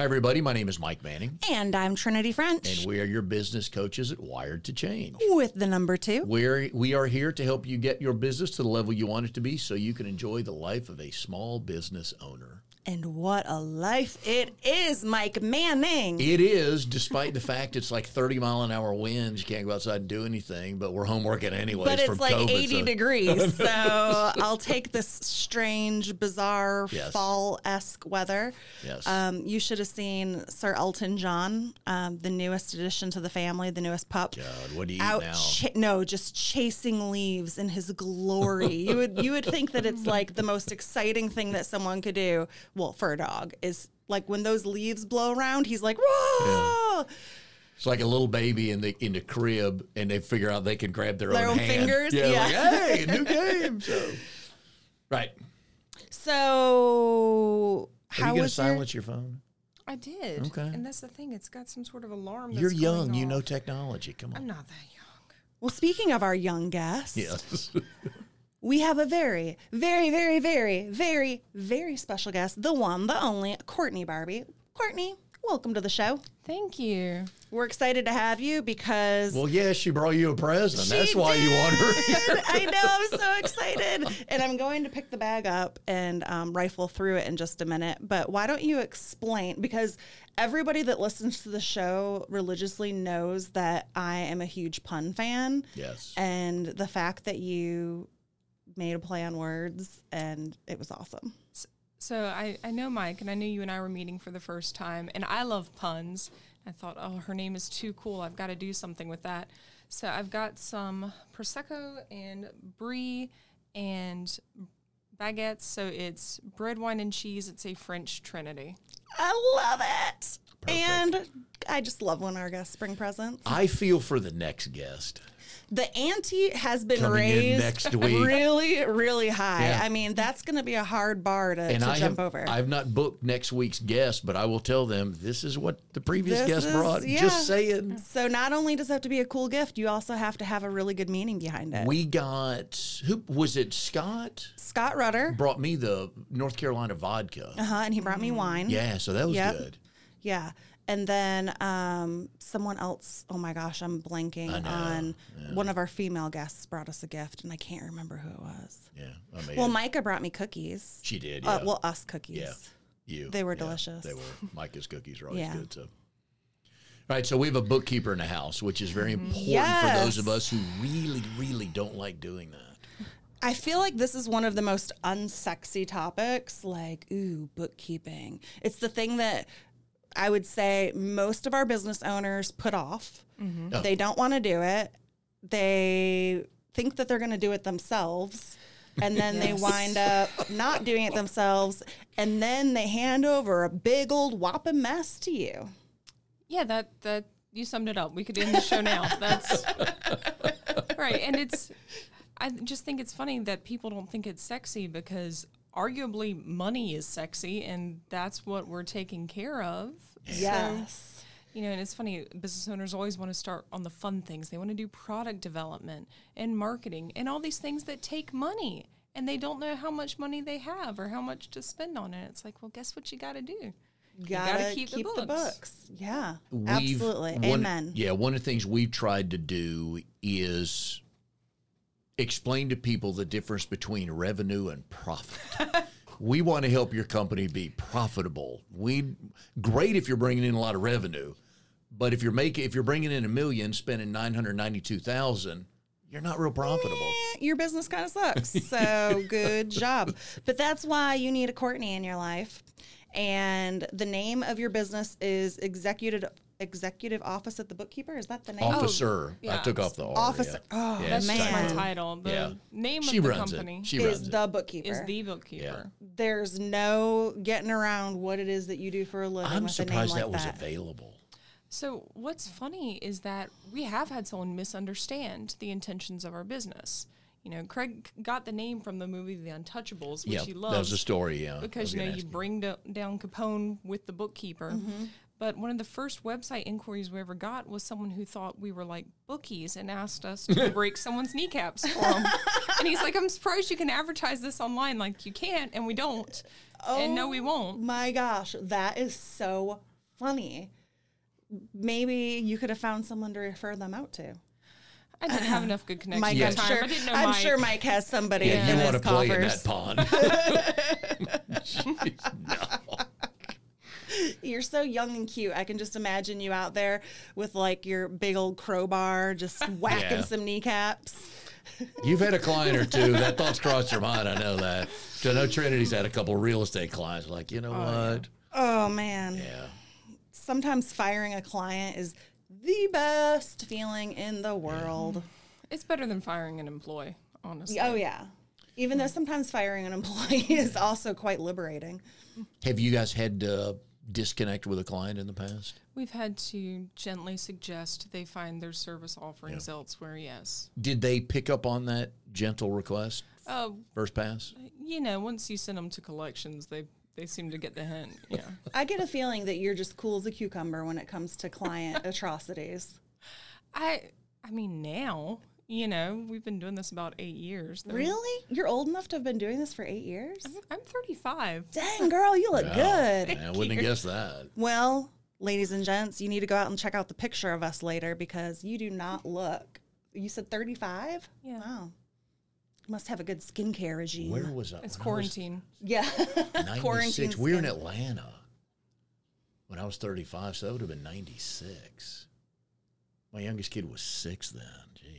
Hi, everybody. My name is Mike Manning, And I'm Trinity French and we are your business coaches at Wired to Change. with the number two. We're, we are here to help you get your business to the level you want it to be so you can enjoy the life of a small business owner. And what a life it is, Mike Manning. It is, despite the fact it's like 30 mile an hour winds. You can't go outside and do anything, but we're home working anyways but it's like COVID. 80 so- degrees. So I'll take this strange, bizarre, Yes. fall esque weather. Yes. Um, you should have seen Sir Elton John, um, the newest addition to the family, the newest pup. God, what do you eat out now? cha- no just chasing leaves in his glory you would you would think that it's like the most exciting thing that someone could do well for a dog is like when those leaves blow around he's like Whoa! It's like a little baby in the in the crib, and they figure out they can grab their, Their own, own hand. fingers? Yeah, Yeah. like hey, new game. So, right. so Are how you going to was your, silence your phone? I did. Okay. And that's the thing. It's got some sort of alarm. That's You're going young. You know technology. Come on. I'm not that young. well speaking of our young guests Yes. we have a very very very very very very special guest the one the only courtney barbie courtney welcome to the show Thank you. we're excited to have you because well, yes, she brought you a present. She That's why you want her. did. I know. I'm so excited. And I'm going to pick the bag up and um, rifle through it in just a minute. But why don't you explain? Because everybody that listens to the show religiously knows that I am a huge pun fan. yes. And the fact that you made a play on words and it was awesome. So I, I know Mike, and I knew you and I were meeting for the first time, and I love puns. I thought, oh, her name is too cool. I've got to do something with that. So I've got some prosecco and brie and baguettes. So it's bread, wine, and cheese. It's a French trinity. I love it. And I just love when our guests bring presents. I feel for the next guest. The ante has been Coming raised next week. really, really high. Yeah. I mean, that's going to be a hard bar to, And to I jump have, over. I've not booked next week's guest, but I will tell them this is what the previous This guest is- brought. yeah. Just saying. so not only does it have to be a cool gift, you also have to have a really good meaning behind it. We got who was it? Scott Scott Rudder, brought me the North Carolina vodka. uh huh, and he brought me wine. Yeah, so that was Yep. good. Yeah. And then um, someone else, oh my gosh, I'm blanking on one of our female guests brought us a gift, and I can't remember who it was. Yeah, I mean, Well, Micah brought me cookies. she did. Yeah, Uh, well, us cookies. Yeah. you. they were yeah, delicious. They were. Micah's cookies are always Yeah. good. So. All right, so we have a bookkeeper in the house, which is very important for those of us who really, really don't like doing that. I feel like this is one of the most unsexy topics. Like, ooh, bookkeeping. It's the thing that I would say most of our business owners put off. Oh. They don't want to do it. They think that they're going to do it themselves. And then they wind up not doing it themselves. And then they hand over a big old whopping mess to you. Yeah, that that you summed it up. We could end the show now. That's right, and it's. I just think it's funny that people don't think it's sexy because arguably money is sexy, and that's what we're taking care of. So, Yes. you know, and it's funny. Business owners always want to start on the fun things. They want to do product development and marketing and all these things that take money, and they don't know how much money they have or how much to spend on it. It's like, well, guess what you got to do. You gotta, keep the keep the books. books. Yeah. We've- absolutely. one- Amen. Yeah, one of the things we've tried to do is explain to people the difference between revenue and profit. we want to help your company be profitable. We great if you're bringing in a lot of revenue, but if you're making if you're bringing in a million, spending nine hundred ninety two thousand, you're not real profitable. Eh, your business kind of sucks. So good job. But that's why you need a Courtney in your life. And the name of your business is Executive Executive Office at the Bookkeeper. Is that the name? Officer, I yeah. took off the R. Officer. yeah. Oh, Yeah, That's it's just my title. The Yeah. name She of the runs company it. She is runs it. the bookkeeper. is the bookkeeper. There's no getting around what it is that you do for a living. I'm with a name surprised like that was that. available. So what's funny is that we have had someone misunderstand the intentions of our business. You know, Craig got the name from the movie The Untouchables, which Yeah, he that loves. was a story. Yeah, because you know gonna you bring do- down Capone with the bookkeeper. Mm-hmm. But one of the first website inquiries we ever got was someone who thought we were like bookies and asked us to break someone's kneecaps for them. and he's like, "I'm surprised you can advertise this online. Like you can't, and we don't, and no, we oh won't." My gosh, that is so funny. Maybe you could have found someone to refer them out to. I didn't have enough good connections Mike, at I'm sure. I didn't know I'm Mike. sure Mike has somebody Yeah, in you want his to play in coffers. that pond. Jeez, no. You're so young and cute. I can just imagine you out there with like your big old crowbar, just whacking Yeah. some kneecaps. You've had a client or two. That thought's crossed your mind. I know that. I know Trinity's had a couple of real estate clients. Like, you know oh, what? Oh man. Yeah. Sometimes firing a client is the best feeling in the world. It's better than firing an employee, honestly. Oh yeah. Even though sometimes firing an employee is also quite liberating. Have you guys had to disconnect with a client in the past? We've had to gently suggest they find their service offerings elsewhere, yes. Did they pick up on that gentle request Oh, first pass? you know, once you send them to collections, they they seem to get the hint. Yeah. I get a feeling that you're just cool as a cucumber when it comes to client atrocities. I I mean now, you know, we've been doing this about eight years. They're- Really? You're old enough to have been doing this for eight years? I'm 35. Dang, girl, you look good. I wouldn't have guessed that. Well, ladies and gents, you need to go out and check out the picture of us later because you do not look. You said 35? Yeah. Wow. You must have a good skincare regime. Where was I? It's when I was quarantine. Yeah. 96. We were in. Atlanta when I was 35, so that would have been 96. My youngest kid was six then. Jeez.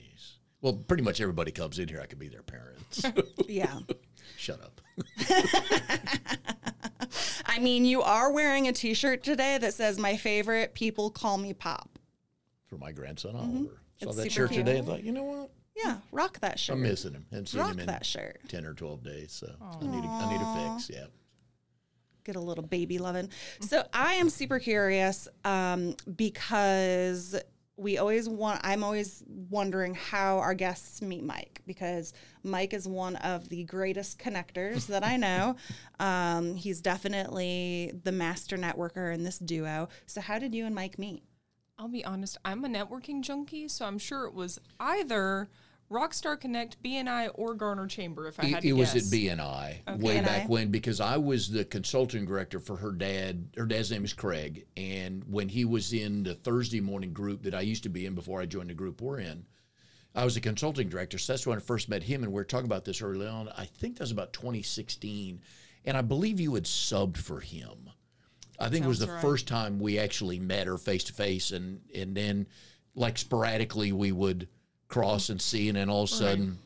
Well, pretty much everybody comes in here. I could be their parents. Yeah. Shut up. I mean, you are wearing a t shirt today that says, My favorite people call me Pop. For my grandson Oliver. Saw It's that shirt cute. today and thought, you know what? Yeah. Rock that shirt. I'm missing him. Haven't seen Rock him in that shirt. 10 or 12 days, so I need, a, I need a fix. Yeah. get a little baby loving. So I am super curious um, because we always want. I'm always wondering how our guests meet Mike because Mike is one of the greatest connectors that I know. Um, he's definitely the master networker in this duo. So how did you and Mike meet? I'll be honest, I'm a networking junkie, so I'm sure it was either Rockstar Connect, BNI, or Garner Chamber if I had It, to it was at BNI way BNI. back when because I was the consulting director for her dad. Her dad's name is Craig, and when he was in the Thursday morning group that I used to be in before I joined the group we're in, I was a consulting director. So that's when I first met him, and we were talking about this early on. I think that was about 2016, and I believe you had subbed for him. I think it was the right. first time we actually met her face to face, and and then like sporadically we would cross and see, and then all of a sudden,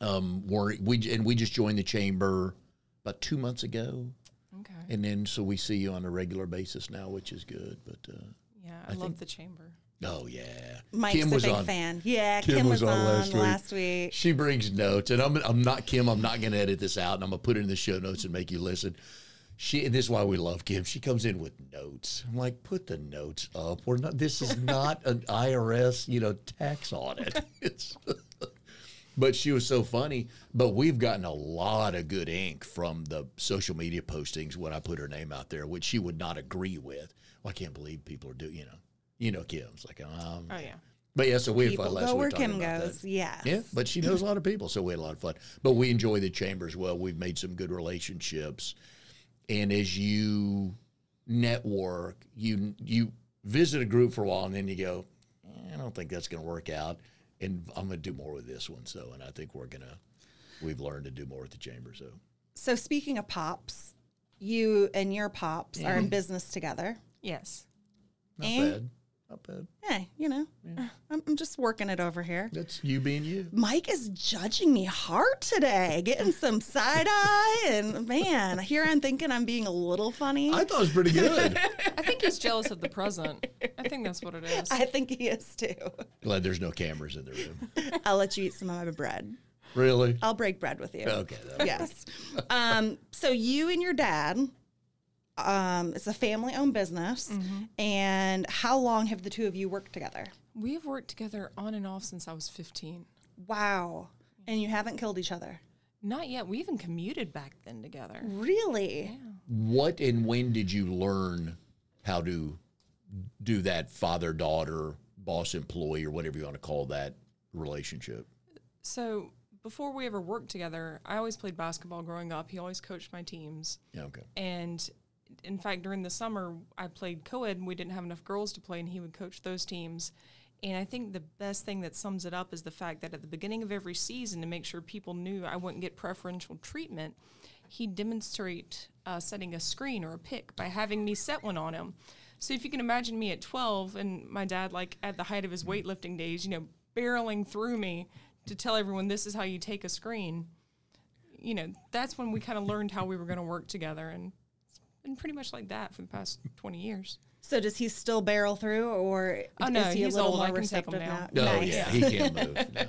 um, we're, we and we just joined the chamber about two months ago, Okay. and then so we see you on a regular basis now, which is good. But uh, Yeah, I, love the chamber. oh yeah, Mike's Kim a was big on. fan. Yeah, Kim Kim, was was, on on, last last week. week. She brings notes, and I'm I'm not Kim. I'm not going to edit this out, and I'm going to put it in the show notes and make you listen. She and this is why we love Kim. She comes in with notes. I'm like, put the notes up. We're not. This is not an IRS, you know, tax audit. But she was so funny. But we've gotten a lot of good ink from the social media postings when I put her name out there, which she would not agree with. Well, I can't believe people are doing. You know, you know, Kim's like, um, Oh yeah. but yeah. So we had fun People last go week where Kim goes. Yes. Yeah, but she knows a lot of people, so we had a lot of fun. But we enjoy the chamber as well. We've made some good relationships, and as you network, you you visit a group for a while, and then you go, "Eh, I don't think that's going to work out, and I'm going to do more with this one. So, and I think we're gonna we've learned to do more at the chamber. So, So speaking of pops, you and your pops are Mm-hmm. in business together. Yes. not And- bad, not bad. Hey, you know, I'm, I'm just working it over here. That's you being you. Mike is judging me hard today, getting some side eye, and man, here I'm thinking I'm being a little funny. I thought it was pretty good. I think he's jealous of the present. I think that's what it is. I think he is too. Glad there's no cameras in the room. I'll let you eat some of my bread. Really? I'll break bread with you. Okay. yes. Um, so you and your dad, um, it's a family-owned business, Mm-hmm. and how long have the two of you worked together? we have worked together on and off since I was 15. Wow. And you haven't killed each other. Not yet. We even commuted back then together. Really? What and when did you learn how to do that father daughter, boss employee, or whatever you want to call that relationship? So before we ever worked together, I always played basketball growing up. He always coached my teams. Yeah, okay. And in fact, during the summer, I played co ed and we didn't have enough girls to play, and he would coach those teams. And I think the best thing that sums it up is the fact that at the beginning of every season, to make sure people knew I wouldn't get preferential treatment, he'd demonstrate uh, setting a screen or a pick by having me set one on him. So if you can imagine me at 12 and my dad, like at the height of his weightlifting days, you know, barreling through me to tell everyone this is how you take a screen, you know, that's when we kind of learned how we were going to work together. And been pretty much like that for the past 20 years. So does he still barrel through, or Oh, no, is he a little old. more I can take him receptive now. now? Oh Nice. yeah, he can't move. No.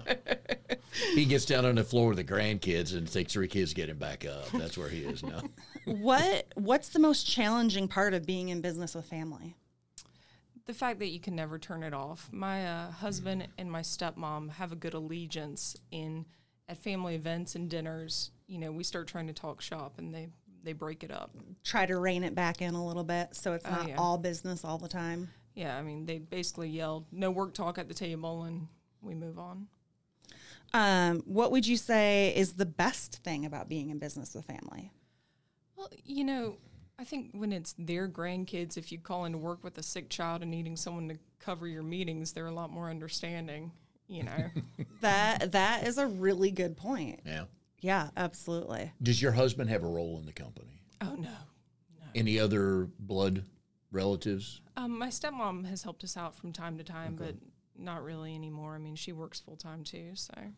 He gets down on the floor with the grandkids, and it takes three kids to get him back up. That's where he is now. What What's the most challenging part of being in business with family? the fact that you can never turn it off. My uh, husband and my stepmom have a good allegiance in at family events and dinners. You know, we start trying to talk shop and they they break it up. Try to rein it back in a little bit so it's Oh, not yeah. all business all the time. Yeah, I mean, they basically yelled no work talk at the table and we move on. Um, what would you say is the best thing about being in business with family? Well, you know, I think when it's their grandkids, if you call in to work with a sick child and needing someone to cover your meetings, they're a lot more understanding. You know, That that is a really good point. Yeah. Yeah, absolutely. Does your husband have a role in the company? oh no. Any other blood relatives? Um, my stepmom has helped us out from time to time, but not really anymore. I mean, she works full time too. So and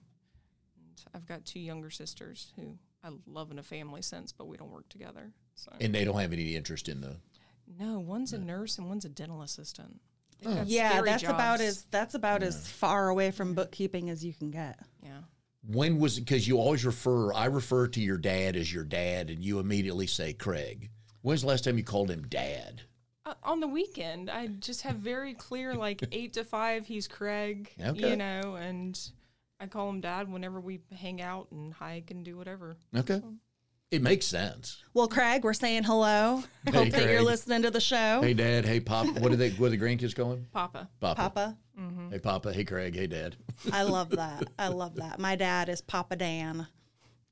I've got two younger sisters who I love in a family sense, but we don't work together. So And they don't have any interest in the. no, one's a nurse and one's a dental assistant. They've got Yeah, scary that's about as that's about as far away from bookkeeping as you can get. yeah. When was it? Because you always refer, I refer to your dad as your dad, and you immediately say Craig. When's the last time you called him dad? Uh, on the weekend, I just have very clear like eight to five. He's Craig, Okay. you know, and I call him Dad whenever we hang out and hike and do whatever. Okay. It makes sense. Well, Craig, we're saying hello. Hope that you're listening to the show. Hey, Dad. Hey, Pop. What are they? What are the grandkids calling? Papa. Papa. Papa. Mm-hmm. Hey, Papa. Hey, Craig. Hey, Dad. I love that. I love that. My dad is Papa Dan.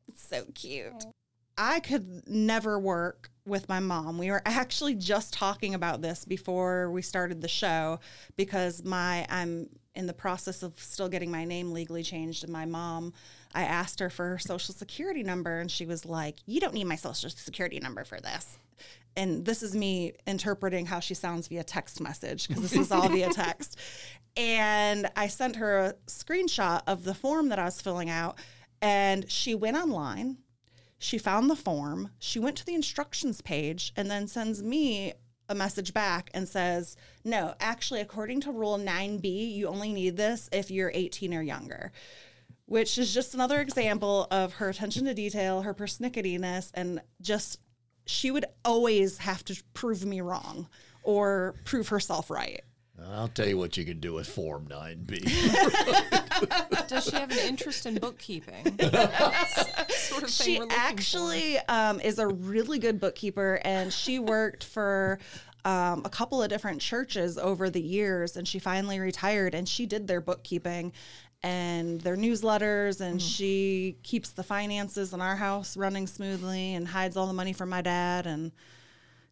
It's so cute. I could never work with my mom. We were actually just talking about this before we started the show because my I'm in the process of still getting my name legally changed and my mom I asked her for her social security number and she was like, "You don't need my social security number for this." And this is me interpreting how she sounds via text message because this is all via text. And I sent her a screenshot of the form that I was filling out and she went online she found the form, she went to the instructions page, and then sends me a message back and says, No, actually, according to Rule 9B, you only need this if you're 18 or younger, which is just another example of her attention to detail, her persnicketiness, and just she would always have to prove me wrong or prove herself right. I'll tell you what you can do with Form 9B. Does she have an interest in bookkeeping? Sort of thing she we're looking for. actually um, is a really good bookkeeper and she worked for um, a couple of different churches over the years and she finally retired and she did their bookkeeping and their newsletters and mm. she keeps the finances in our house running smoothly and hides all the money from my dad and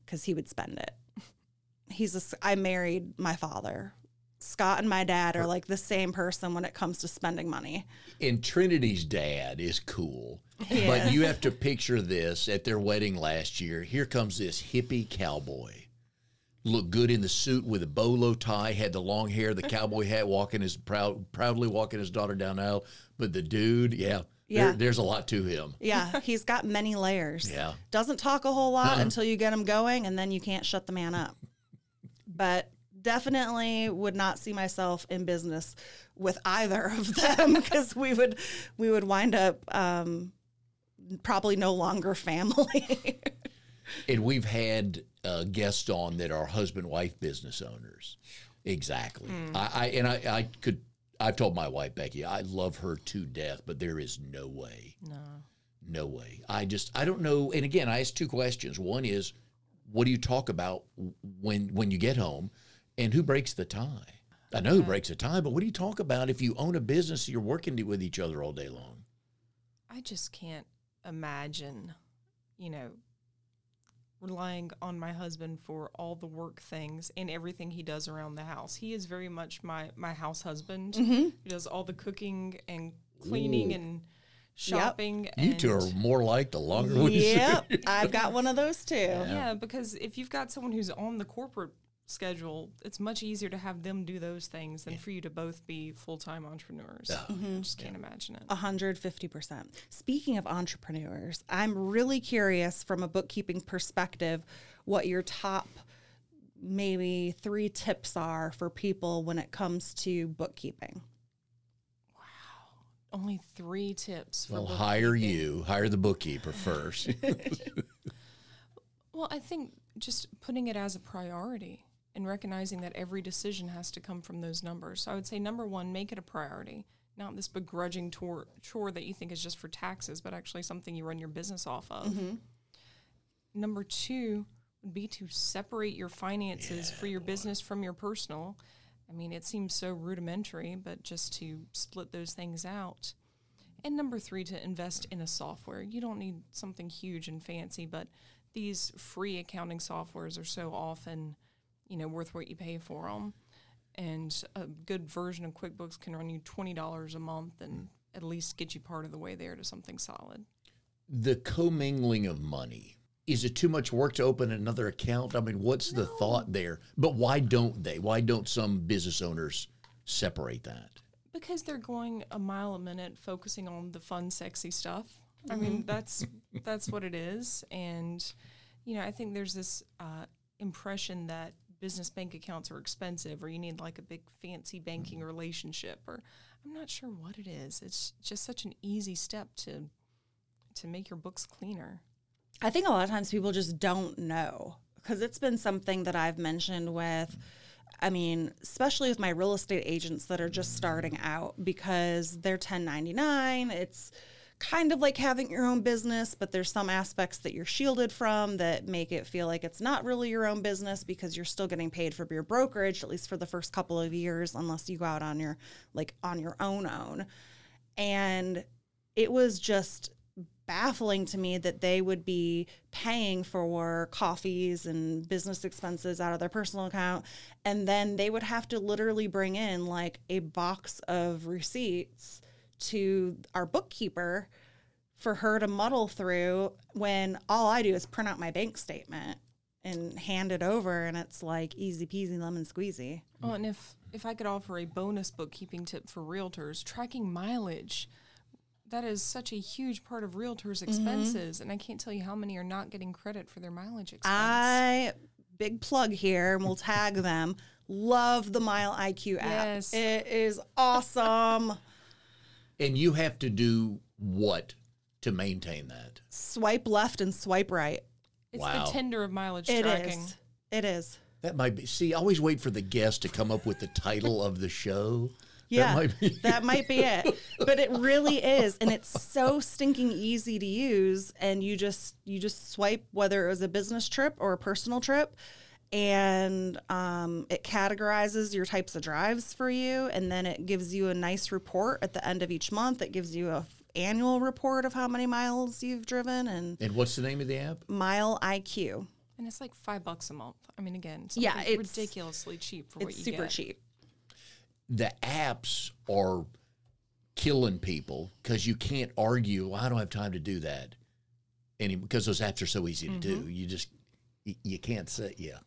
because he would spend it he's a i married my father scott and my dad are like the same person when it comes to spending money and Trinity's dad is cool. He But is. you have to picture this at their wedding last year. Here comes this hippie cowboy. Looked good in the suit with a bolo tie, had the long hair, the cowboy hat, walking his proud, proudly walking his daughter down the aisle. But the dude, yeah, Yeah. There, there's a lot to him. Yeah, he's got many layers. Yeah. Doesn't talk a whole lot Uh-uh. until you get him going, and then you can't shut the man up. But definitely would not see myself in business with either of them because we would we would wind up um, probably no longer family. And we've had uh, guests on that are husband wife business owners. Exactly. I, I and I, I could. I've told my wife Becky I love her to death, but there is no way, No. no way. I just I don't know. And again, I asked two questions. One is, what do you talk about when when you get home, and who breaks the tie? I know who breaks the tie, but what do you talk about if you own a business? You're working with each other all day long. I just can't imagine, you know, relying on my husband for all the work things and everything he does around the house. He is very much my my house husband. Mm-hmm. He does all the cooking and cleaning and shopping. You and two are more like the longer we Yep, I've got one of those too. Yeah, because if you've got someone who's on the corporate schedule, it's much easier to have them do those things than for you to both be full time entrepreneurs. Mm-hmm. I just can't imagine it. 150%. Speaking of entrepreneurs, I'm really curious from a bookkeeping perspective what your top maybe three tips are for people when it comes to bookkeeping. Wow. Only three tips for Well, hire you, hire the bookkeeper first. Well, I think just putting it as a priority and recognizing that every decision has to come from those numbers. So I would say number one, make it a priority, not this begrudging tor- chore that you think is just for taxes, but actually something you run your business off of. Mm-hmm. Number two would be to separate your finances for your business from your personal. I mean, it seems so rudimentary, but just to split those things out. And number three, to invest in a software. You don't need something huge and fancy, but these free accounting softwares are so often, you know, worth what you pay for them. And a good version of QuickBooks can run you twenty dollars a month and at least get you part of the way there to something solid. the commingling of money. Is it too much work to open another account? I mean, what's the thought there? But why don't they? Why don't some business owners separate that? Because they're going a mile a minute, focusing on the fun, sexy stuff. I mean, that's that's what it is, and you know, I think there's this uh, impression that business bank accounts are expensive, or you need like a big fancy banking mm-hmm. relationship, or I'm not sure what it is. It's just such an easy step to to make your books cleaner. I think a lot of times people just don't know because it's been something that I've mentioned with, I mean, especially with my real estate agents that are just starting out because they're 1099. It's kind of like having your own business, but there's some aspects that you're shielded from that make it feel like it's not really your own business because you're still getting paid for your brokerage, at least for the first couple of years, unless you go out on your like on your own own. And it was just baffling to me that they would be paying for coffees and business expenses out of their personal account and then they would have to literally bring in like a box of receipts to our bookkeeper for her to muddle through when all I do is print out my bank statement and hand it over and it's like easy peasy lemon squeezy. Oh, and if if I could offer a bonus bookkeeping tip for realtors, tracking mileage. That is such a huge part of realtors' mm-hmm. expenses, and I can't tell you how many are not getting credit for their mileage expense. I big plug here and we'll tag them. Love the Mile IQ app. Yes. It is awesome. And you have to do what to maintain that? swipe left and swipe right. it's Wow. the Tinder of mileage It is. tracking. It is. That might be. See, I always wait for the guest to come up with the title of the show. Yeah, That might be. that might be it. But it really is, and it's so stinking easy to use. And you just you just swipe whether it was a business trip or a personal trip, and um, it categorizes your types of drives for you, and then it gives you a nice report at the end of each month. It gives you a f- annual report of how many miles you've driven and And what's the name of the app? mile IQ. And it's like five bucks a month. I mean, again, Yeah, it's- ridiculously cheap for what It's you super get. cheap. The apps are killing people because you can't argue. Well, I don't have time to do that, and because those apps are so easy to do, you just y- you can't say yeah.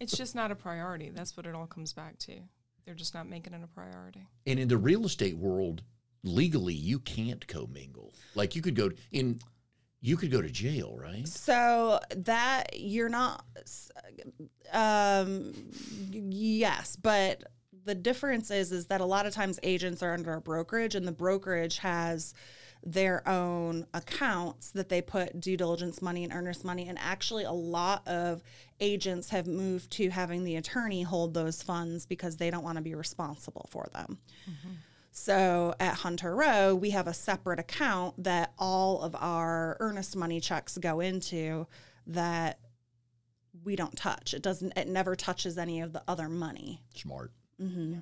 It's just not a priority. That's what it all comes back to. They're just not making it a priority. And in the real estate world, legally, you can't commingle. Like you could go in, you could go to jail, right? So that you're not, um, yes, but the difference is is that a lot of times agents are under a brokerage, and the brokerage has their own accounts that they put due diligence money and earnest money. And actually, a lot of agents have moved to having the attorney hold those funds because they don't want to be responsible for them. So at Hunter Row, we have a separate account that all of our earnest money checks go into that we don't touch. It doesn't it never touches any of the other money. Smart. Mm-hmm.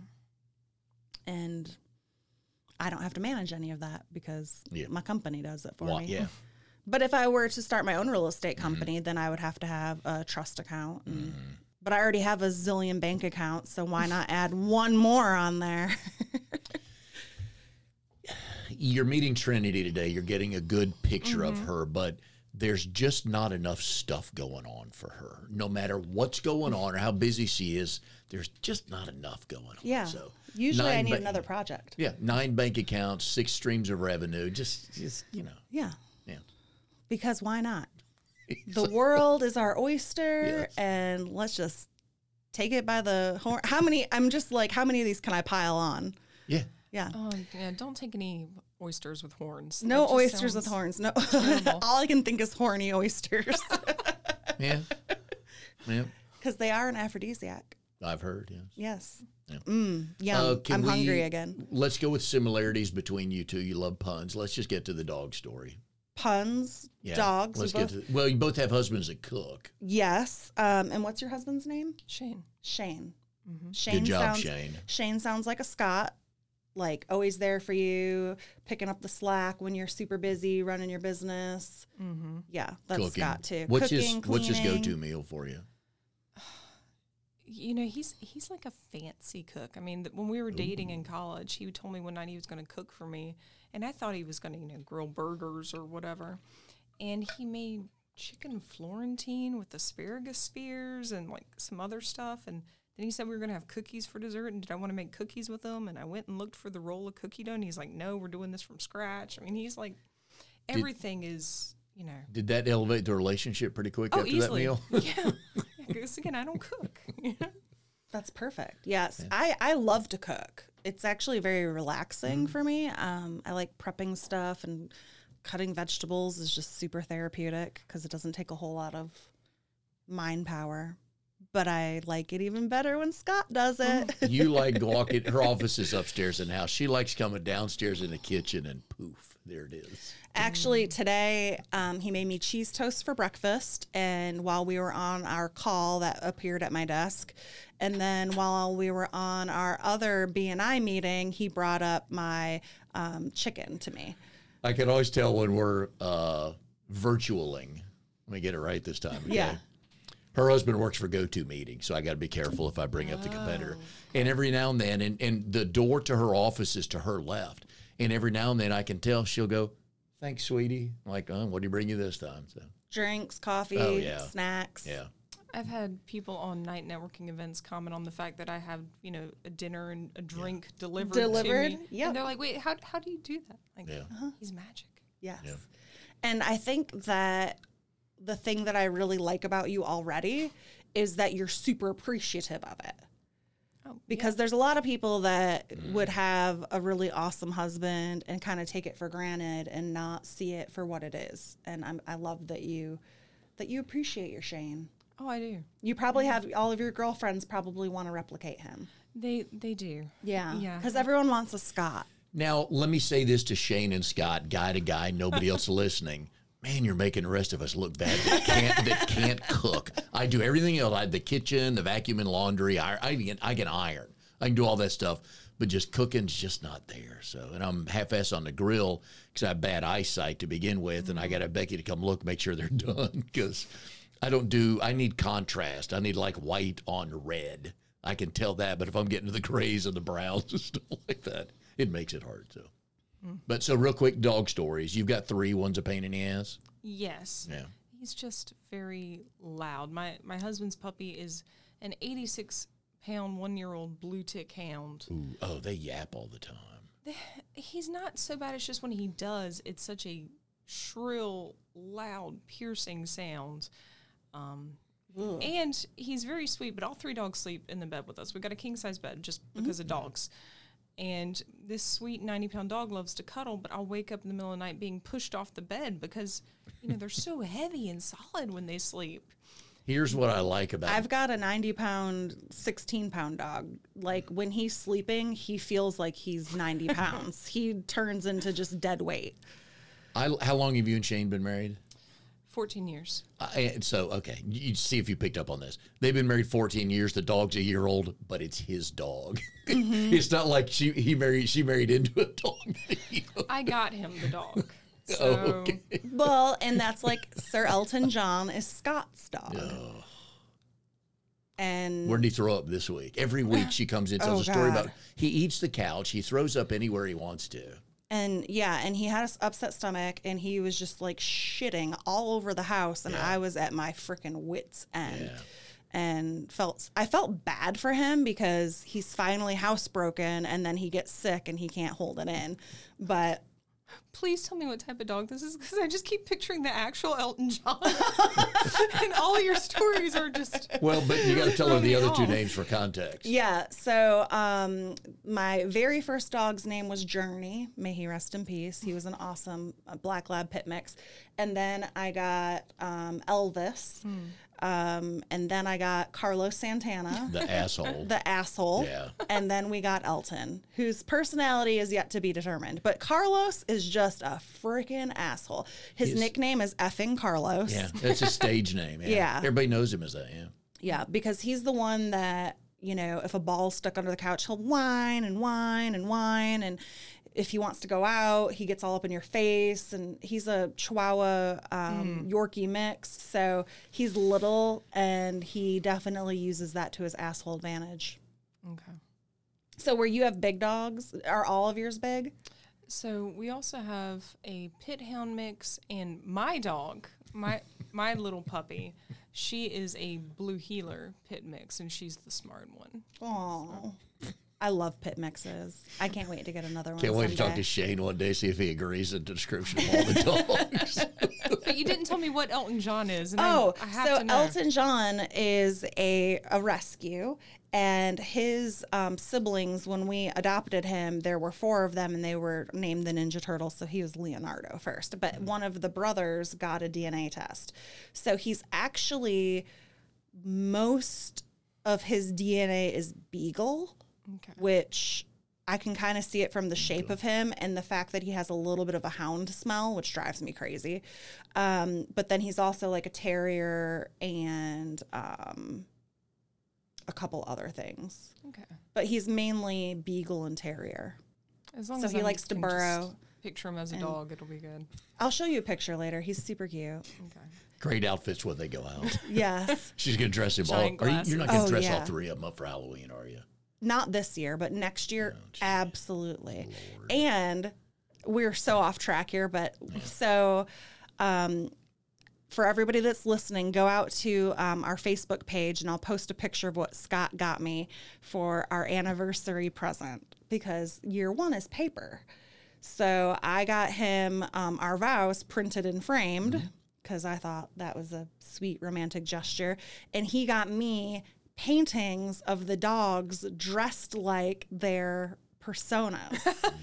And I don't have to manage any of that because Yeah. my company does it for me. yeah. But if I were to start my own real Mm-hmm. estate company, then I would have to have a trust account. And, But I already have a zillion bank accounts, so why not add one more on there? You're meeting Trinity today. You're getting a good picture of Mm-hmm. her, but there's just not enough stuff going on for her. No matter what's going on or how busy she is, there's just not enough going on. yeah. So Usually I need ba- another project. Yeah, nine bank accounts, six streams of revenue. Just, just you know, Yeah. yeah. Because why not? The world is our oyster, Yes. and let's just take it by the horn. How many? I'm just like, how many of these can I pile on? Yeah. Yeah. Oh yeah, don't take any oysters with horns. No oysters with horns. No. All I can think is horny oysters Yeah. yeah. because they are an aphrodisiac. I've heard, yes. Yes. Yeah. Mm, yum. Uh, I'm we- hungry again. Let's go with similarities between you two. You love puns. Let's just get to the dog story. Puns, Yeah. dogs. Let's we get both, to well, you both have husbands that cook. yes. Um, and what's your husband's name? Shane. Shane. Mm-hmm. Shane Good job, sounds, Shane. Shane sounds like a Scott, like always there for you, picking up the slack when you're super busy running your business. Mm-hmm. Yeah, that's cooking. Scott too. What's Cooking, his What's his cleaning. go-to meal for you? You know, he's he's like a fancy cook. I mean, when we were dating in college, he told me one night he was going to cook for me, and I thought he was going to, you know, grill burgers or whatever. And he made chicken Florentine with asparagus spears and like some other stuff. And then he said we were going to have cookies for dessert, and did I want to make cookies with them? And I went and looked for the roll of cookie dough, and he's like, "No, we're doing this from scratch." I mean, he's like, everything is, you know. Did that elevate the relationship pretty quick Oh, after easily. that meal? Yeah. Because again, I don't cook. That's perfect. Yes, I I love to cook. It's actually very relaxing for me. Um, I like prepping stuff and cutting vegetables is just super therapeutic because it doesn't take a whole lot of mind power. But I like it even better when Scott does it. you like walking. Her office is upstairs in the house. She likes coming downstairs in the kitchen and poof, there it is. Actually, today um, he made me cheese toast for breakfast, and while we were on our call, that appeared at my desk. And then while we were on our other BNI meeting, he brought up my um, chicken to me. I can always tell when we're uh, virtualing. Let me get it right this time. Okay? Yeah. Her husband works for GoToMeeting, so I got to be careful if I bring up the competitor. Oh. And every now and then, and, and the door to her office is to her left. And every now and then I can tell she'll go, Thanks, sweetie. I'm like, uh, oh, what do you bring you this time? So, Drinks, coffee, Oh, yeah. snacks. yeah. I've had people on night networking events comment on the fact that I have, you know, a dinner and a drink delivered, Delivered? to me. Yep. And they're like, wait, how, how do you do that? Like, Yeah. Uh-huh. he's magic. Yes. Yeah. And I think that the thing that I really like about you already is that you're super appreciative of it. Oh, Because there's a lot of people that mm. would have a really awesome husband and kind of take it for granted and not see it for what it is. And I'm, I love that you that you appreciate your Shane. Oh, I do. You probably have all of your girlfriends probably want to replicate him. They they do. Yeah. Yeah. Because everyone wants a Scott. Now, let me say this to Shane and Scott, guy to guy, nobody else listening. Man, you're making the rest of us look bad that can't, that can't cook. I do everything else. I the kitchen, the vacuum and laundry. I, I, can, I can iron. I can do all that stuff, but just cooking's just not there. So, and I'm half-ass on the grill because I have bad eyesight to begin with, and I got to Becky to come look, make sure they're done because I don't do. I need contrast. I need like white on red. I can tell that, but if I'm getting to the grays and the browns and stuff like that, it makes it hard. So. But so real quick, dog stories. You've got three. One's a pain in the ass. Yes. Yeah. He's just very loud. My my husband's puppy is an 86 pound one year old blue tick hound. Ooh, oh, they yap all the time. He's not so bad. It's just when he does, it's such a shrill, loud, piercing sound. Um, and he's very sweet, but all three dogs sleep in the bed with us. We've got a king size bed just because of dogs. And this sweet 90 pound dog loves to cuddle, but I'll wake up in the middle of the night being pushed off the bed because, you know, they're so heavy and solid when they sleep. Here's what I like about. I've got a 90 pound, 16 pound dog. Like when he's sleeping, he feels like he's 90 pounds. he turns into just dead weight. I, how long have you and Shane been married? 14 years. Uh, and so okay, you see if you picked up on this. They've been married 14 years. The dog's a year old, but it's his dog. it's not like she he married she married into a dog. I got him the dog. So Oh, okay. Well, and that's like Sir Elton John is Scott's dog. And Where did he throw up this week? Every week she comes in, tells Oh, a story God. about he eats the couch, he throws up anywhere he wants to. And yeah, and he had an upset stomach and he was just like shitting all over the house and Yeah. I was at my freaking wits end. Yeah. And felt I felt bad for him because he's finally housebroken and then he gets sick and he can't hold it in. But please tell me what type of dog this is because I just keep picturing the actual Elton John. and all your stories are just. Well, but you got to tell her the Throw me other two names for context. Yeah. So um, my very first dog's name was Journey. May he rest in peace. He was an awesome uh, black lab pit mix. And then I got um, Elvis. Um, and then I got Carlos Santana. The asshole. The asshole. Yeah. And then we got Elton, whose personality is yet to be determined. But Carlos is just a freaking asshole. His He's- nickname is effing Carlos. yeah, that's his stage name. Yeah. Yeah. Everybody knows him as that. Yeah. Yeah, because he's the one that, you know, if a ball's stuck under the couch, he'll whine and whine and whine. And if he wants to go out, he gets all up in your face. And he's a Chihuahua um, Yorkie mix. So he's little and he definitely uses that to his asshole advantage. Okay. So, where you have big dogs, are all of yours big? So we also have a pit hound mix, and my dog, my my little puppy, she is a blue heeler pit mix, and she's the smart one. Oh, I love pit mixes. I can't wait to get another one. Can't wait to talk to Shane one day, see if he agrees with the description of all the dogs. But you didn't tell me what Elton John is. And Oh, I, I have so to know. Elton John is a, a rescue, and his um, siblings, when we adopted him, there were four of them, and they were named the Ninja Turtles. So he was Leonardo first, but one of the brothers got a DNA test. So he's actually most of his DNA is Beagle, Okay. which I can kind of see it from the shape of him and the fact that he has a little bit of a hound smell, which drives me crazy. Um, but then he's also like a terrier and um, a couple other things. Okay. But he's mainly beagle and terrier. As long So as he I likes to burrow Picture him as a dog, it'll be good. I'll show you a picture later. He's super cute. Okay. Great outfits when they go out. Yes. She's going to dress him all. Are you, you're not going to glasses. dress Oh, all three of them up for Halloween, are you? Not this year, but next year, Oh, absolutely. And we're so off track here, but so um, for everybody that's listening, go out to um, our Facebook page and I'll post a picture of what Scott got me for our anniversary present because year one is paper. So I got him um, our vows printed and framed because I thought that was a sweet romantic gesture. And he got me paintings of the dogs dressed like their personas.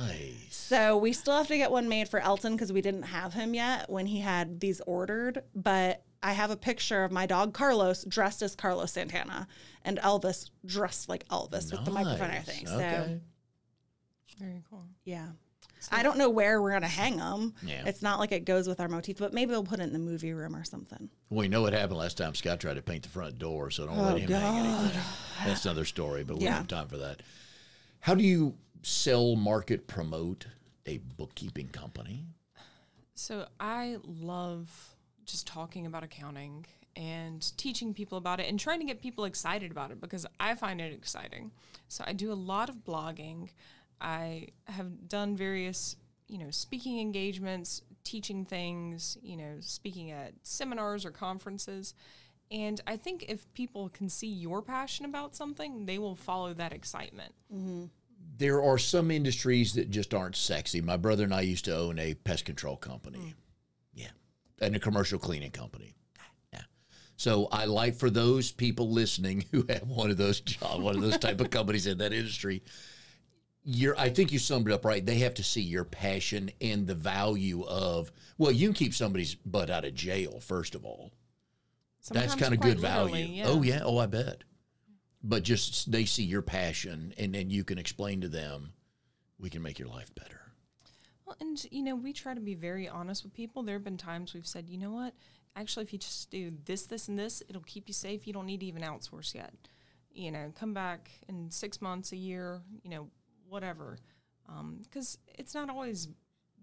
Nice. So we still have to get one made for Elton because we didn't have him yet when he had these ordered. But I have a picture of my dog Carlos dressed as Carlos Santana and Elvis dressed like Elvis with the microphone and Nice. everything. So Very cool. yeah. I don't know where we're gonna hang them. Yeah. It's not like it goes with our motif, but maybe we'll put it in the movie room or something. We know what happened last time Scott tried to paint the front door, so don't Oh, let him hang anything. That's another story, but we don't have time for that. How do you sell, market, promote a bookkeeping company? So I love just talking about accounting and teaching people about it and trying to get people excited about it because I find it exciting. So I do a lot of blogging. I have done various, you know, speaking engagements, teaching things, you know, speaking at seminars or conferences. And I think if people can see your passion about something, they will follow that excitement. Mm-hmm. There are some industries that just aren't sexy. My brother and I used to own a pest control company. Mm. Yeah. And a commercial cleaning company. Yeah. So I like for those people listening who have one of those jobs, one of those type of companies in that industry. I think you summed it up right. They have to see your passion and the value of, well, you can keep somebody's butt out of jail, first of all. That's kind of good value. literally, Oh yeah, oh I bet. But just they see your passion, and then you can explain to them, we can make your life better. Well, and you know, we try to be very honest with people. There have been times we've said, you know what? Actually, if you just do this, this, and this, it'll keep you safe. You don't need to even outsource yet. You know, come back in six months, a year, you know, whatever. Um, because it's not always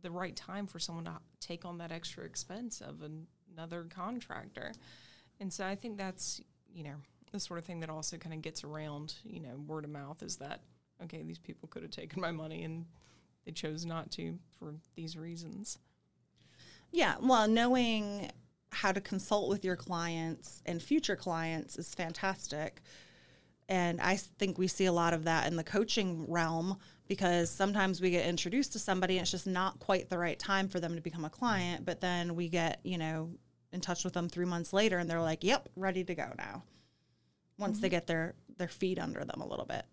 the right time for someone to take on that extra expense of an, another contractor. And so I think that's, you know, the sort of thing that also kind of gets around, you know, word of mouth is that, okay, these people could have taken my money and they chose not to for these reasons. Yeah, well, knowing how to consult with your clients and future clients is fantastic. And I think we see a lot of that in the coaching realm because sometimes we get introduced to somebody and it's just not quite the right time for them to become a client. But then we get, you know, in touch with them three months later and they're like, yep, ready to go now. Once they mm-hmm. get their, their feet under them a little bit.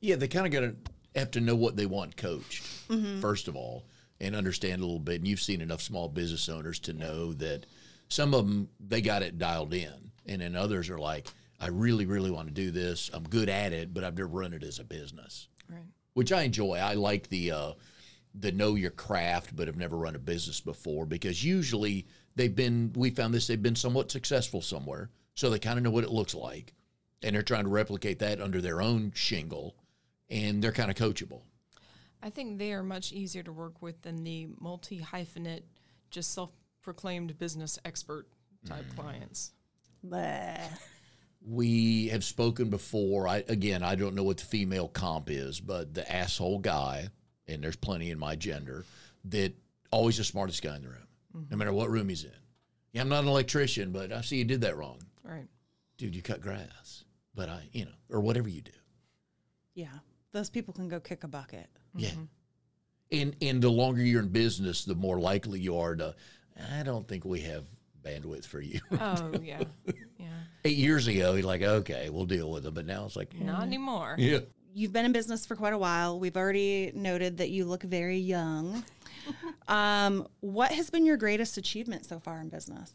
Yeah, they kind of got to have to know what they want coached, mm-hmm. first of all, and understand a little bit. And you've seen enough small business owners to know that some of them, they got it dialed in. And then others are like, I really, really want to do this. I'm good at it, but I've never run it as a business, Right. which I enjoy. I like the, uh, the know your craft, but have never run a business before because usually they've been, we found this, they've been somewhat successful somewhere. So they kind of know what it looks like. And they're trying to replicate that under their own shingle and they're kind of coachable. I think they are much easier to work with than the multi hyphenate, just self proclaimed business expert type clients. Bleh. We have spoken before. I again, I don't know what the female comp is, but the asshole guy, and there's plenty in my gender, that always the smartest guy in the room, mm-hmm. no matter what room he's in. Yeah, I'm not an electrician, but I see you did that wrong, Right. dude. You cut grass, but I, you know, or whatever you do. Yeah. Those people can go kick a bucket. Yeah. Mm-hmm. And and the longer you're in business, the more likely you are to. I don't think we have bandwidth for you. Oh, yeah. Yeah. Eight years ago, you're like, okay, we'll deal with it. But now it's like, Not anymore. yeah. You've been in business for quite a while. We've already noted that you look very young. um, what has been your greatest achievement so far in business?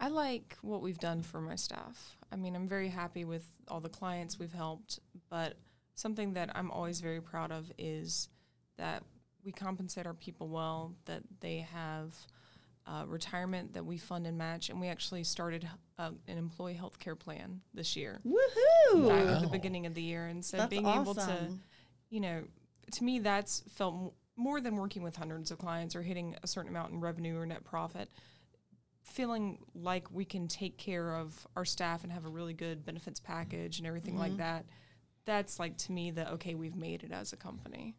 I like what we've done for my staff. I mean, I'm very happy with all the clients we've helped, but something that I'm always very proud of is that we compensate our people well, that they have uh, retirement that we fund and match, and we actually started uh, an employee health care plan this year. Woohoo! back at the beginning of the year. And so That's being able to, you know, to me, that's felt m- more than working with hundreds of clients or hitting a certain amount in revenue or net profit. Feeling like we can take care of our staff and have a really good benefits package and everything Mm-hmm. like that. That's like to me the okay, we've made it as a company.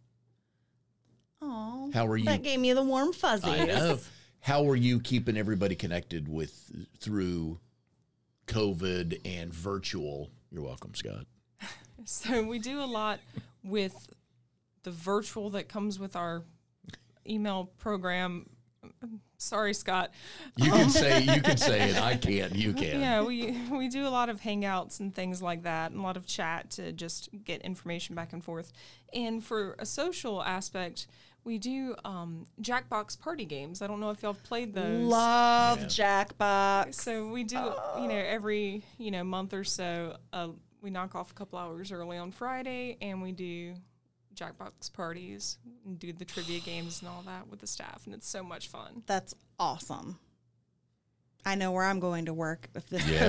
Oh, How are you? that gave me the warm fuzzies. How are you keeping everybody connected with through COVID and virtual? You're welcome, Scott. So we do a lot with the virtual that comes with our email program. Sorry, Scott. You can um, say you can say it. I can't. You can. Yeah, we we do a lot of hangouts and things like that, and a lot of chat to just get information back and forth. And for a social aspect, we do um, Jackbox party games. I don't know if y'all have played those. Love Yeah. Jackbox. so we do, you know, every you know month or so, uh, we knock off a couple hours early on Friday, and we do Jackbox parties and do the trivia games and all that with the staff, and it's so much fun. That's awesome. I know where I'm going to work if this Yeah.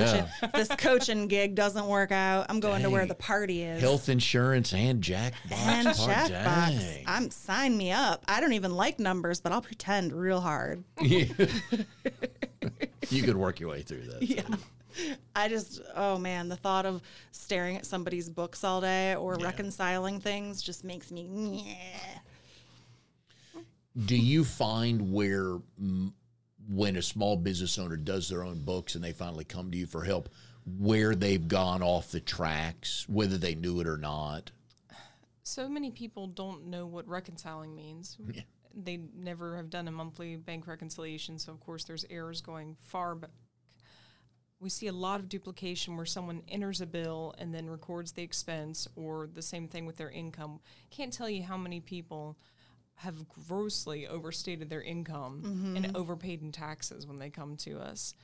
coaching this coaching gig doesn't work out. I'm going to where the party is. Health insurance and Jackbox. and Jackbox. dang. I'm sign me up. I don't even like numbers, but I'll pretend real hard. you could work your way through that. Yeah. I just, oh man, the thought of staring at somebody's books all day or Yeah. reconciling things just makes me. Yeah. Do you find where mm, when a small business owner does their own books and they finally come to you for help, where they've gone off the tracks, whether they knew it or not? So many people don't know what reconciling means. Yeah. They never have done a monthly bank reconciliation, so of course there's errors going far back. We see a lot of duplication where someone enters a bill and then records the expense, or the same thing with their income. Can't tell you how many people have grossly overstated their income and mm-hmm. overpaid in taxes when they come to us.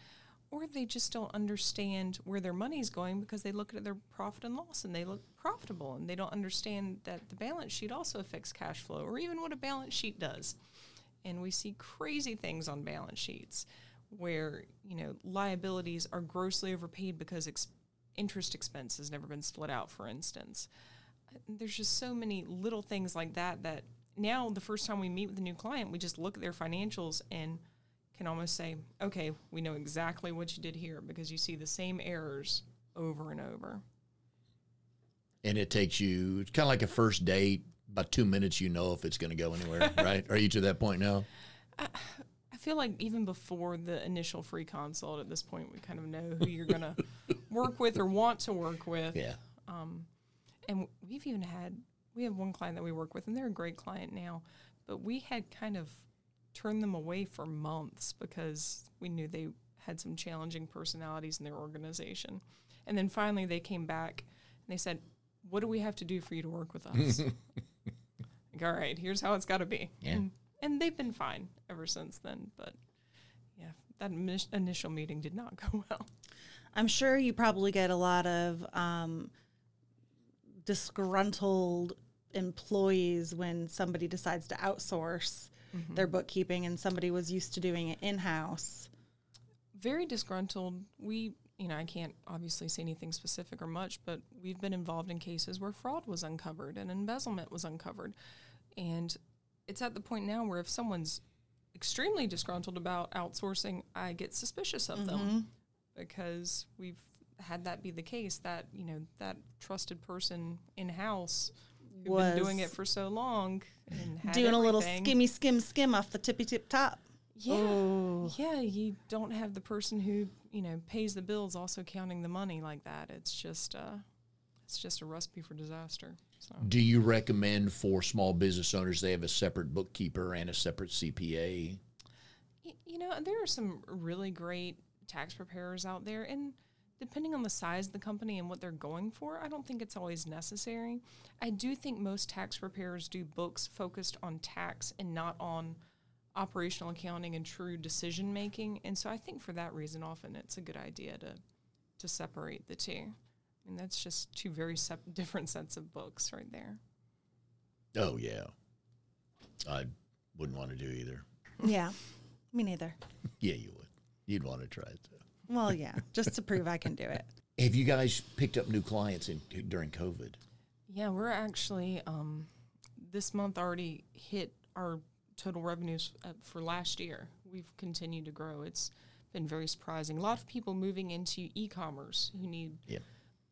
Or they just don't understand where their money's going because they look at their profit and loss and they look profitable and they don't understand that the balance sheet also affects cash flow or even what a balance sheet does. And we see crazy things on balance sheets where, you know, liabilities are grossly overpaid because ex- interest expense has never been split out, for instance. Uh, there's just so many little things like that that now the first time we meet with a new client, we just look at their financials and can almost say, okay, we know exactly what you did here because you see the same errors over and over. And it takes you, it's kind of like a first date. About two minutes, you know if it's going to go anywhere, right? Are you to that point now? I feel like even before the initial free consult, at this point, we kind of know who you're going to work with or want to work with. Yeah. Um, and we've even had, we have one client that we work with, and they're a great client now, but we had kind of turned them away for months because we knew they had some challenging personalities in their organization. And then finally they came back and they said, What do we have to do for you to work with us? like, all right, here's how it's got to be. Yeah. And, and they've been fine ever since then. But yeah, that initial meeting did not go well. I'm sure you probably get a lot of um, disgruntled employees when somebody decides to outsource mm-hmm. their bookkeeping and somebody was used to doing it in house. very disgruntled. We, you know, I can't obviously say anything specific or much, but we've been involved in cases where fraud was uncovered and embezzlement was uncovered. And it's at the point now where if someone's extremely disgruntled about outsourcing, I get suspicious of them mm-hmm. because we've had that be the case that, you know, that trusted person in house who'd been doing it for so long and had Doing a little skimmy skim skim off the tippy tip top. Yeah. Yeah, you don't have the person who, you know, pays the bills also counting the money like that. It's just uh it's just a recipe for disaster. So Do you recommend for small business owners they have a separate bookkeeper and a separate CPA? y- you know, there are some really great tax preparers out there and depending on the size of the company and what they're going for, I don't think it's always necessary. I do think most tax preparers do books focused on tax and not on operational accounting and true decision making. And so I think for that reason often it's a good idea to to separate the two. I mean that's just two very sep- different sets of books right there. Oh, yeah. I wouldn't want to do either. Yeah, me neither. Yeah, you would. You'd want to try it. Though. Well, yeah, just to prove I can do it. Have you guys picked up new clients in, during COVID? Yeah, we're actually um, this month already hit our total revenues uh, for last year. We've continued to grow. It's been very surprising. A lot of people moving into e-commerce who need Yep.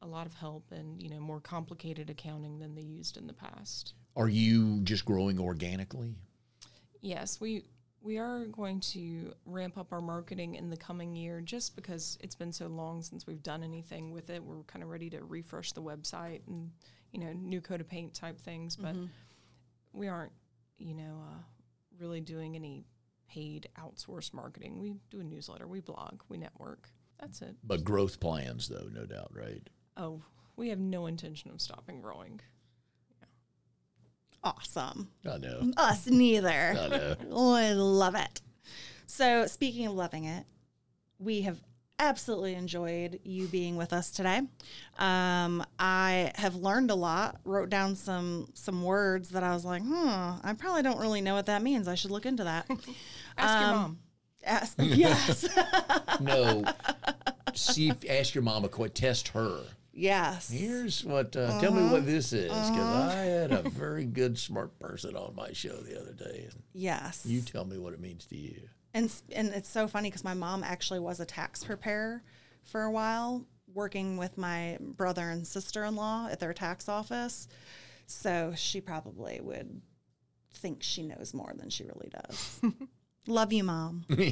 a lot of help and you know more complicated accounting than they used in the past. Are you just growing organically? Yes, we we are going to ramp up our marketing in the coming year just because it's been so long since we've done anything with it. We're kind of ready to refresh the website and you know new coat of paint type things, but we aren't you know uh, really doing any paid outsourced marketing. We do a newsletter, we blog, we network. That's it. But growth plans, though, no doubt, right? Oh, we have no intention of stopping growing. Awesome. I know. Us neither. I know. Oh, I love it. So, speaking of loving it, we have absolutely enjoyed you being with us today. Um, I have learned a lot. Wrote down some some words that I was like, hmm, I probably don't really know what that means. I should look into that. Ask your Um, mom. Ask, yes, No. See, ask your mama, quit, test her. Yes. Here's what, uh, tell me what this is. Because I had a very good, smart person on my show the other day. And Yes. you tell me what it means to you. And and it's so funny because my mom actually was a tax preparer for a while, working with my brother and sister in law at their tax office. So she probably would think she knows more than she really does. Love you, mom.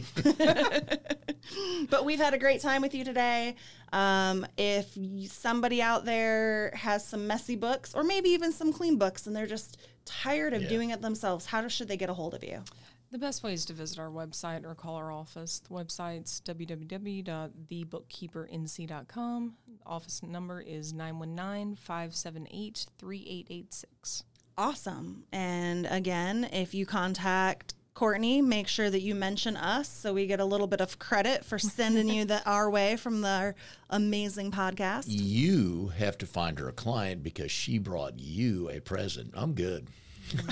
but we've had a great time with you today. Um, if y- somebody out there has some messy books, or maybe even some clean books, and they're just tired of Yeah. doing it themselves, how should they get a hold of you? The best way is to visit our website or call our office. The website's www.thebookkeepernc.com. The office number is 919 578 3886. Awesome. And again, if you contact Courtney, make sure that you mention us so we get a little bit of credit for sending you the our way from the amazing podcast. You have to find her a client because she brought you a present. I'm good.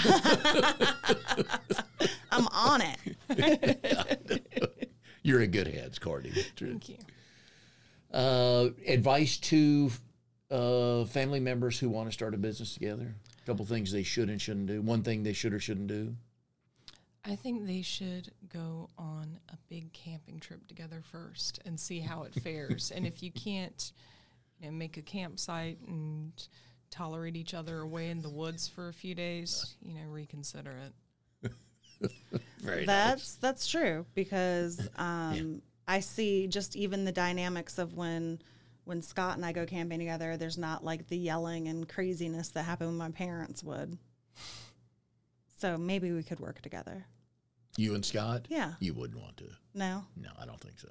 I'm on it. You're in good hands, Courtney. Thank you. Uh, advice to uh, family members who want to start a business together? A couple things they should and shouldn't do. One thing they should or shouldn't do. I think they should go on a big camping trip together first and see how it fares. and if you can't, you know, make a campsite and tolerate each other away in the woods for a few days, you know, reconsider it. Very That's that's true because um, I see just even the dynamics of when when Scott and I go camping together. There's not like the yelling and craziness that happened when my parents would. So maybe we could work together. You and Scott? Yeah. You wouldn't want to. No, No, I don't think so.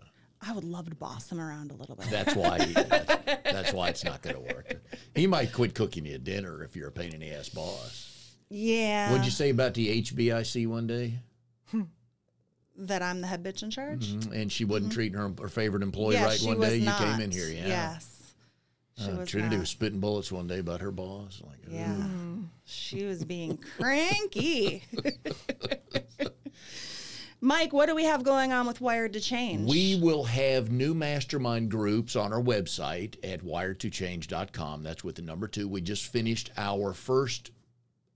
I would love to boss them around a little bit. That's why. that's, that's why it's not going to work. He might quit cooking you dinner if you're a pain in the ass boss. yeah. What'd you say about the HBIC one day? that I'm the head bitch in charge? Mhm. And she wasn't treating her, her favorite employee Yeah, right one day. not. You came in here, yeah. Yes. She Uh, Trinity not. was spitting bullets one day about her boss. Like. Yeah. She was being cranky. Mike, what do we have going on with Wired to Change? We will have new mastermind groups on our website at wired2change.com. That's with the number two. We just finished our first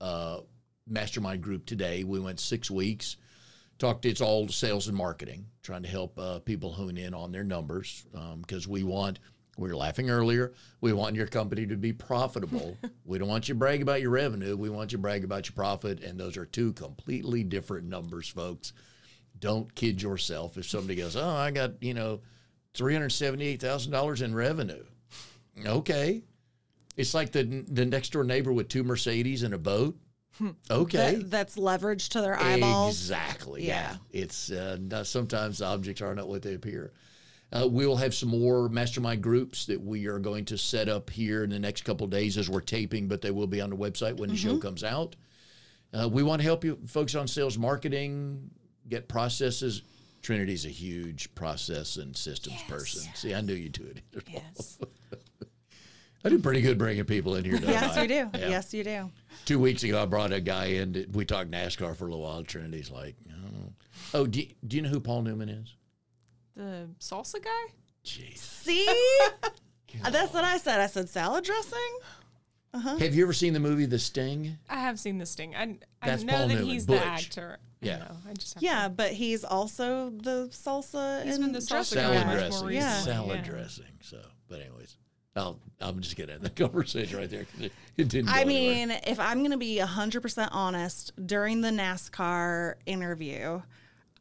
uh, mastermind group today. We went six weeks. Talked, it's all sales and marketing, trying to help uh, people hone in on their numbers because we want, we were laughing earlier, we want your company to be profitable. we don't want you to brag about your revenue. We want you to brag about your profit. And those are two completely different numbers, folks don't kid yourself if somebody goes, "Oh, I got you know, three hundred seventy-eight thousand dollars in revenue." Okay, it's like the the next door neighbor with two Mercedes and a boat. Okay, That, that's leverage to their eyeballs. exactly. Yeah, Yeah. it's uh, not, sometimes the objects are not what they appear. Uh, we will have some more mastermind groups that we are going to set up here in the next couple of days as we're taping, but they will be on the website when the show comes out. Uh, we want to help you folks on sales marketing, get processes. Trinity's a huge process and systems person. See, I knew you do it. Yes. I do pretty good bringing people in here. yes, I? you do. Yeah. Yes, you do. Two weeks ago, I brought a guy in. We talked NASCAR for a little while. Trinity's like, oh, oh do, you, do you know who Paul Newman is? The salsa guy? Jeez. See? that's what I said. I said salad dressing. Uh-huh. Have you ever seen the movie The Sting? I have seen The Sting. I, I That's know Paul that Newman, he's Butch. the actor. Yeah. I, know. I just have Yeah, to- but he's also the salsa He's and been the salsa dressing guy Salad guy. much dressing. more Yeah. Salad yeah. dressing. So, but anyways, I'll, I'm just gonna end the conversation right there. 'cause It, it didn't. Go I anywhere. mean, if I'm going to be 100% honest, during the NASCAR interview,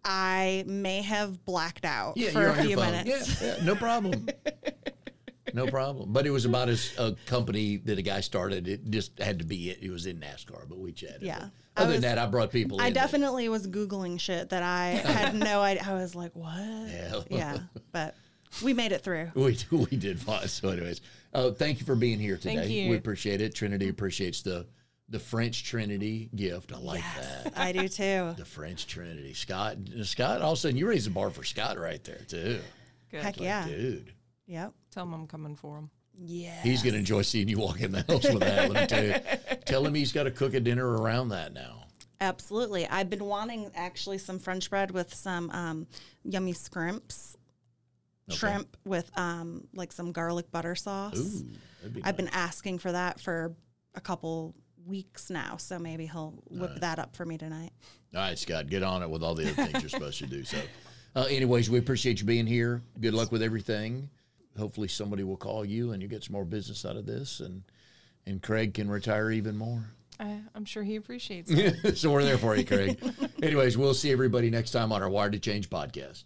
I may have blacked out yeah, for a few minutes. Yeah, yeah, no problem. no problem. But it was about his, a company that a guy started. It just had to be it. It was in NASCAR, but we chatted. Yeah. But Other was- than that, I brought people. I that- definitely was Googling shit that I had no idea. I was like, what? Yeah. Yeah, but we made it through. We we did fine. So, anyways, uh, thank you for being here today. Thank you. We appreciate it. Trinity appreciates the the French Trinity gift. I like that. I do too. The French Trinity. Scott, Scott. All of a sudden, you raised the bar for Scott right there too, Good. Heck yeah. dude. Yep. Tell him I'm coming for him. Yeah. He's gonna enjoy seeing you walk in the house with that. Let me tell you. Tell him he's got to cook a dinner around that now. Absolutely. I've been wanting actually some French bread with some um, yummy scrimps, shrimp with um, like some garlic butter sauce. Ooh, that'd be I've been asking for that for a couple weeks now, so maybe he'll whip that up for me tonight. All right, Scott, get on it with all the other things you're supposed to do. So, uh, anyways, we appreciate you being here. Good luck with everything. Hopefully, somebody will call you and you get some more business out of this, and and Craig can retire even more. I, I'm sure he appreciates it. so we're there for you, Craig. anyways, we'll see everybody next time on our Wired to Change podcast.